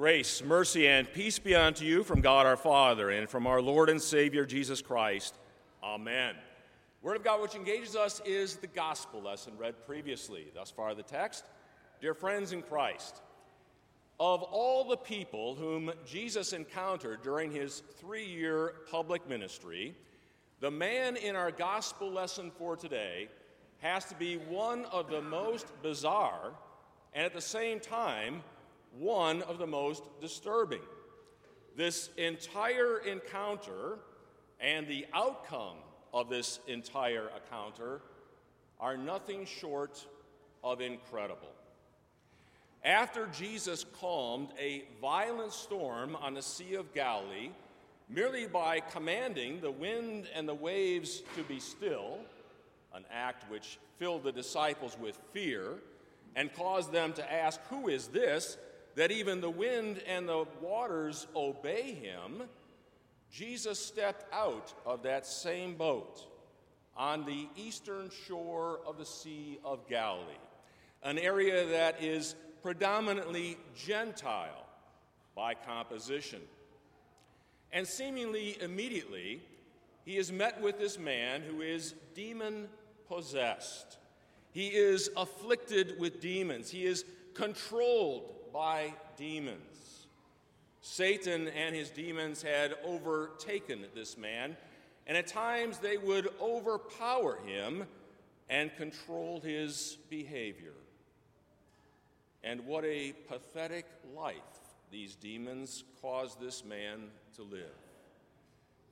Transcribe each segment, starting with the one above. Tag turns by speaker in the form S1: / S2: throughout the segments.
S1: Grace, mercy, and peace be unto you from God our Father and from our Lord and Savior Jesus Christ. Amen. Word of God which engages us is the gospel lesson read previously. Thus far, the text. Dear friends in Christ, of all the people whom Jesus encountered during his three year public ministry, the man in our gospel lesson for today has to be one of the most bizarre and at the same time one of the most disturbing. This entire encounter and the outcome of this entire encounter are nothing short of incredible. After Jesus calmed a violent storm on the Sea of Galilee, merely by commanding the wind and the waves to be still, an act which filled the disciples with fear and caused them to ask, Who is this? That even the wind and the waters obey him, Jesus stepped out of that same boat on the eastern shore of the Sea of Galilee, an area that is predominantly Gentile by composition. And seemingly immediately, he is met with this man who is demon possessed. He is afflicted with demons. He is controlled by demons. Satan and his demons had overtaken this man, and at times they would overpower him and control his behavior. And what a pathetic life these demons caused this man to live.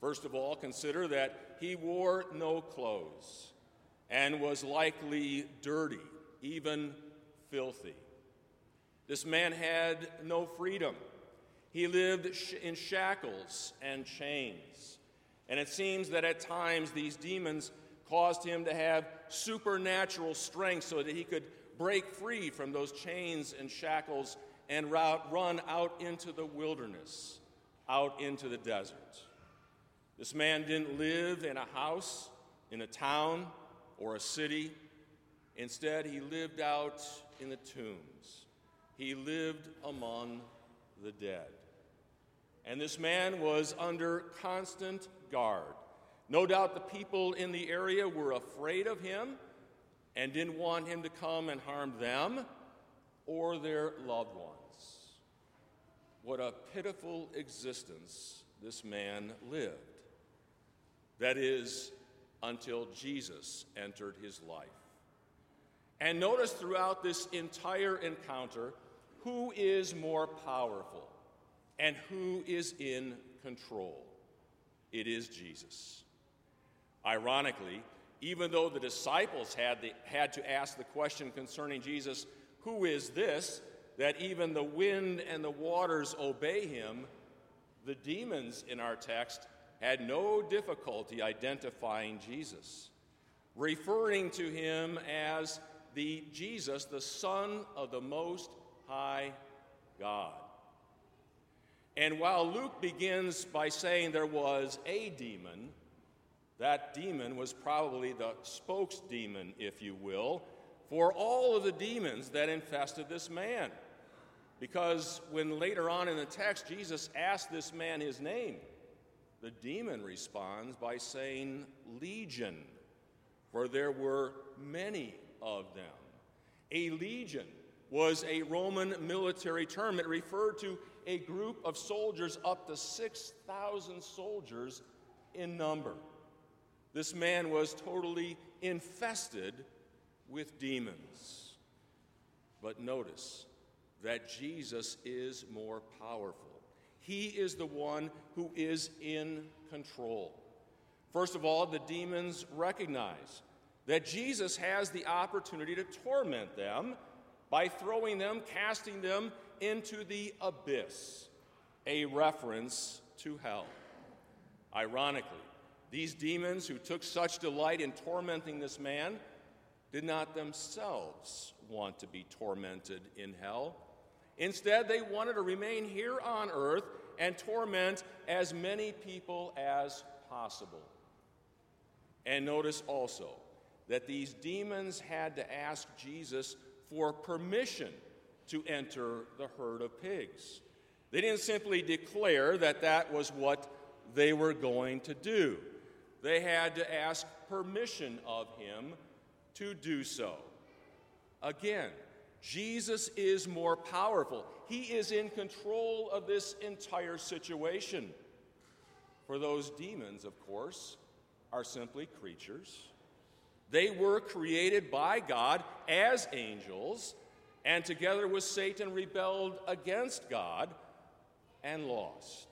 S1: First of all, consider that he wore no clothes and was likely dirty, even filthy. This man had no freedom. He lived in shackles and chains. And it seems that at times these demons caused him to have supernatural strength so that he could break free from those chains and shackles and run out into the wilderness, out into the desert. This man didn't live in a house, in a town, or a city. Instead, he lived out in the tombs. He lived among the dead. And this man was under constant guard. No doubt the people in the area were afraid of him and didn't want him to come and harm them or their loved ones. What a pitiful existence this man lived. That is, until Jesus entered his life. And notice throughout this entire encounter, who is more powerful and who is in control? It is Jesus. Ironically, even though the disciples had, the, had to ask the question concerning Jesus, who is this, that even the wind and the waters obey him, the demons in our text had no difficulty identifying Jesus, referring to him as the Jesus, the Son of the Most high God. And while Luke begins by saying there was a demon, that demon was probably the spokes demon, if you will, for all of the demons that infested this man. Because when later on in the text Jesus asked this man his name, the demon responds by saying, Legion, for there were many of them. A legion was a Roman military term. It referred to a group of soldiers, up to 6,000 soldiers in number. This man was totally infested with demons. But notice that Jesus is more powerful. He is the one who is in control. First of all, the demons recognize that Jesus has the opportunity to torment them by throwing them, casting them into the abyss, a reference to hell. Ironically, these demons who took such delight in tormenting this man did not themselves want to be tormented in hell. Instead, they wanted to remain here on earth and torment as many people as possible. And notice also that these demons had to ask Jesus for permission to enter the herd of pigs. They didn't simply declare that that was what they were going to do. They had to ask permission of him to do so. Again, Jesus is more powerful. He is in control of this entire situation. For those demons, of course, are simply creatures. They were created by God as angels, and together with Satan rebelled against God and lost.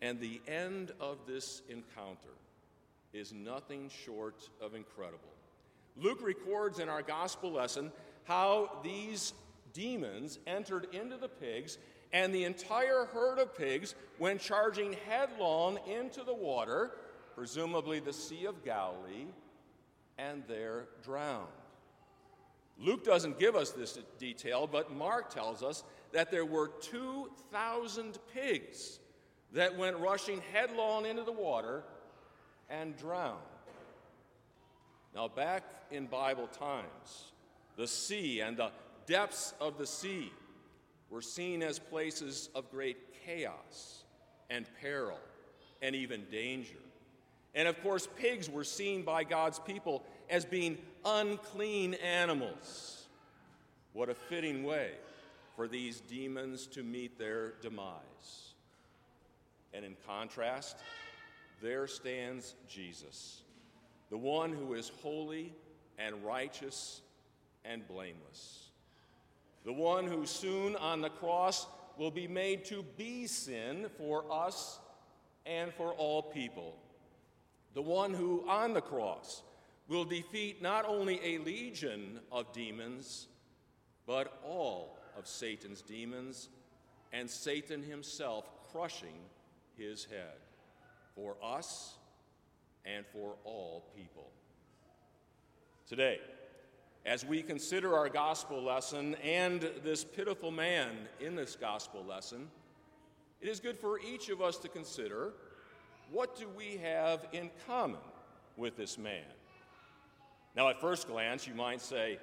S1: And the end of this encounter is nothing short of incredible. Luke records in our gospel lesson how these demons entered into the pigs, and the entire herd of pigs went charging headlong into the water, presumably the Sea of Galilee, and there drowned. Luke doesn't give us this detail, but Mark tells us that there were 2,000 pigs that went rushing headlong into the water and drowned. Now, back in Bible times, the sea and the depths of the sea were seen as places of great chaos and peril and even danger. And of course, pigs were seen by God's people as being unclean animals. What a fitting way for these demons to meet their demise. And in contrast, there stands Jesus, the one who is holy and righteous and blameless, the one who soon on the cross will be made to be sin for us and for all people, the one who on the cross will defeat not only a legion of demons, but all of Satan's demons, and Satan himself crushing his head for us and for all people. Today, as we consider our gospel lesson and this pitiful man in this gospel lesson, it is good for each of us to consider what do we have in common with this man? Now, at first glance, you might say,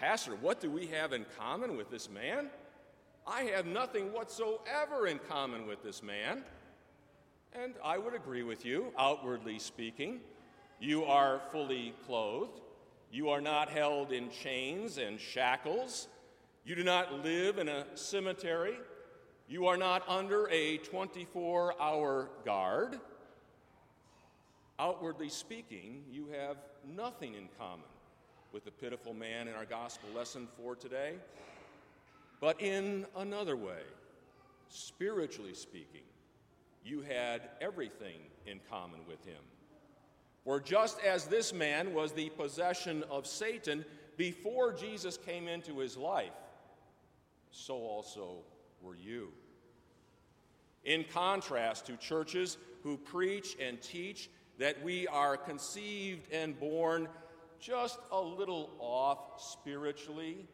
S1: Pastor, what do we have in common with this man? I have nothing whatsoever in common with this man. And I would agree with you, outwardly speaking. You are fully clothed. You are not held in chains and shackles. You do not live in a cemetery. You are not under a 24 hour guard. Outwardly speaking, you have nothing in common with the pitiful man in our gospel lesson for today. But in another way, spiritually speaking, you had everything in common with him. For just as this man was the possession of Satan before Jesus came into his life, so also were you. In contrast to churches who preach and teach that we are conceived and born just a little off spiritually,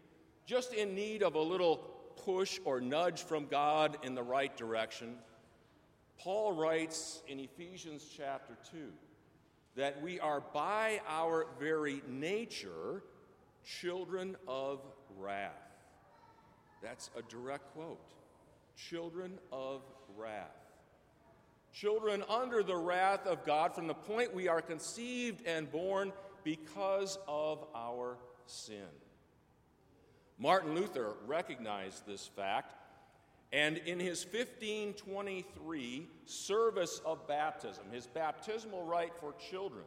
S1: just in need of a little push or nudge from God in the right direction, Paul writes in Ephesians chapter 2 that we are by our very nature children of wrath. That's a direct quote. Children of wrath. Children under the wrath of God from the point we are conceived and born because of our sin. Martin Luther recognized this fact, and in his 1523 service of baptism, his baptismal rite for children,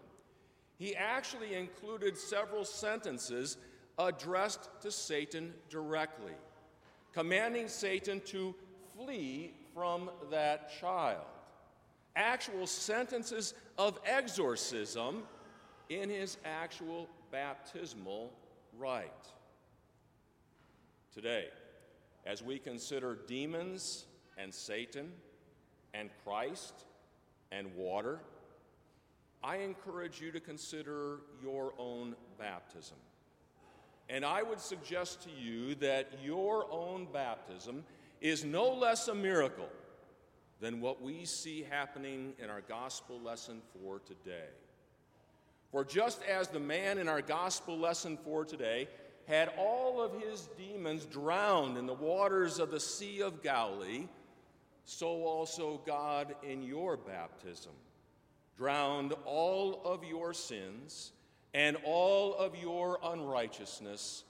S1: he actually included several sentences addressed to Satan directly, commanding Satan to flee from that child. Actual sentences of exorcism in his actual baptismal rite. Today, as we consider demons and Satan and Christ and water, I encourage you to consider your own baptism. And I would suggest to you that your own baptism is no less a miracle than what we see happening in our gospel lesson for today. For just as the man in our gospel lesson for today had all of his demons drowned in the waters of the Sea of Galilee, so also God in your baptism drowned all of your sins and all of your unrighteousness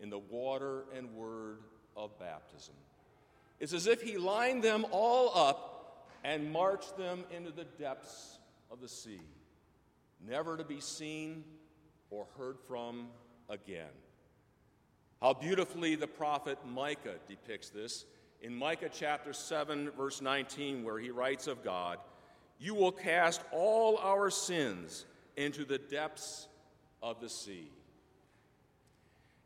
S1: in the water and word of baptism. It's as if he lined them all up and marched them into the depths of the sea, never to be seen or heard from again. How beautifully the prophet Micah depicts this in Micah chapter 7, verse 19, where he writes of God, You will cast all our sins into the depths of the sea.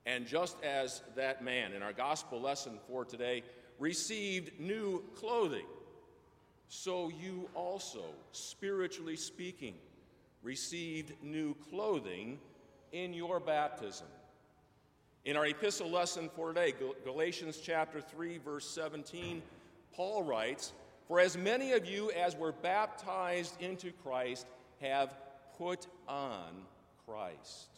S1: And just as that man in our gospel lesson for today received new clothing, so you also, spiritually speaking, received new clothing in your baptism. In our epistle lesson for today, Galatians chapter 3, verse 17, Paul writes, For as many of you as were baptized into Christ have put on Christ.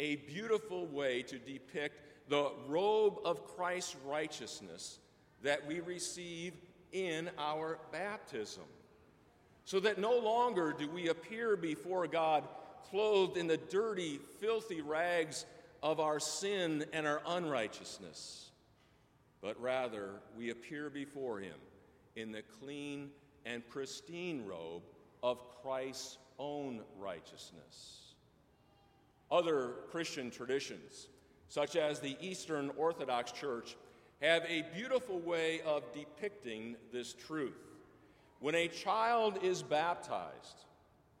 S1: A beautiful way to depict the robe of Christ's righteousness that we receive in our baptism. So that no longer do we appear before God clothed in the dirty, filthy rags of our sin and our unrighteousness, but rather we appear before Him in the clean and pristine robe of Christ's own righteousness. Other Christian traditions, such as the Eastern Orthodox Church, have a beautiful way of depicting this truth. When a child is baptized,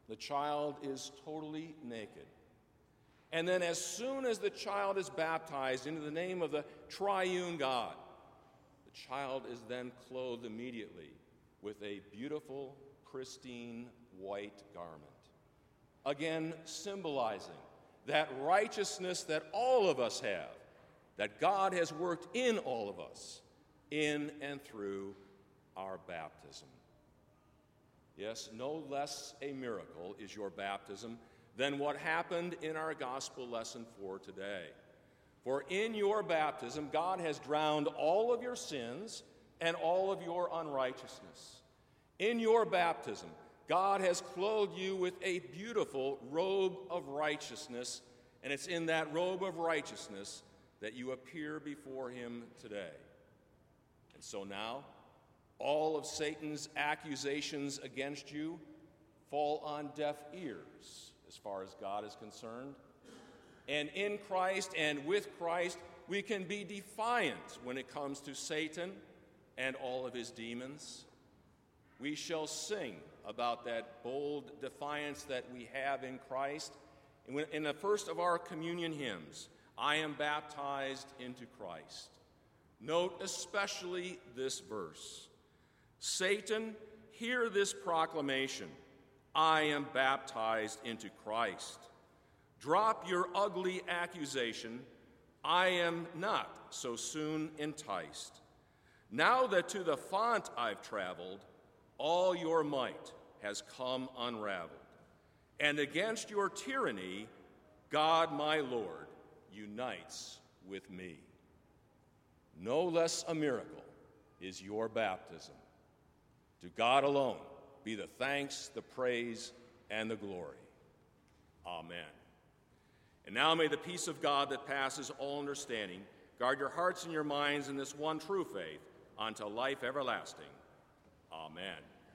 S1: the child is totally naked. And then, as soon as the child is baptized into the name of the triune God, the child is then clothed immediately with a beautiful, pristine white garment. Again, symbolizing that righteousness that all of us have, that God has worked in all of us, in and through our baptism. Yes, no less a miracle is your baptism than what happened in our gospel lesson for today. For in your baptism, God has drowned all of your sins and all of your unrighteousness. In your baptism, God has clothed you with a beautiful robe of righteousness, and it's in that robe of righteousness that you appear before Him today. And so now, all of Satan's accusations against you fall on deaf ears as far as God is concerned. And in Christ and with Christ, we can be defiant when it comes to Satan and all of his demons. We shall sing about that bold defiance that we have in Christ. In the first of our communion hymns, I am baptized into Christ. Note especially this verse Satan, hear this proclamation I am baptized into Christ. Drop your ugly accusation I am not so soon enticed. Now that to the font I've traveled, all your might has come unraveled. And against your tyranny, God my Lord unites with me. No less a miracle is your baptism. To God alone be the thanks, the praise, and the glory. Amen. And now may the peace of God that passes all understanding guard your hearts and your minds in this one true faith unto life everlasting. Amen.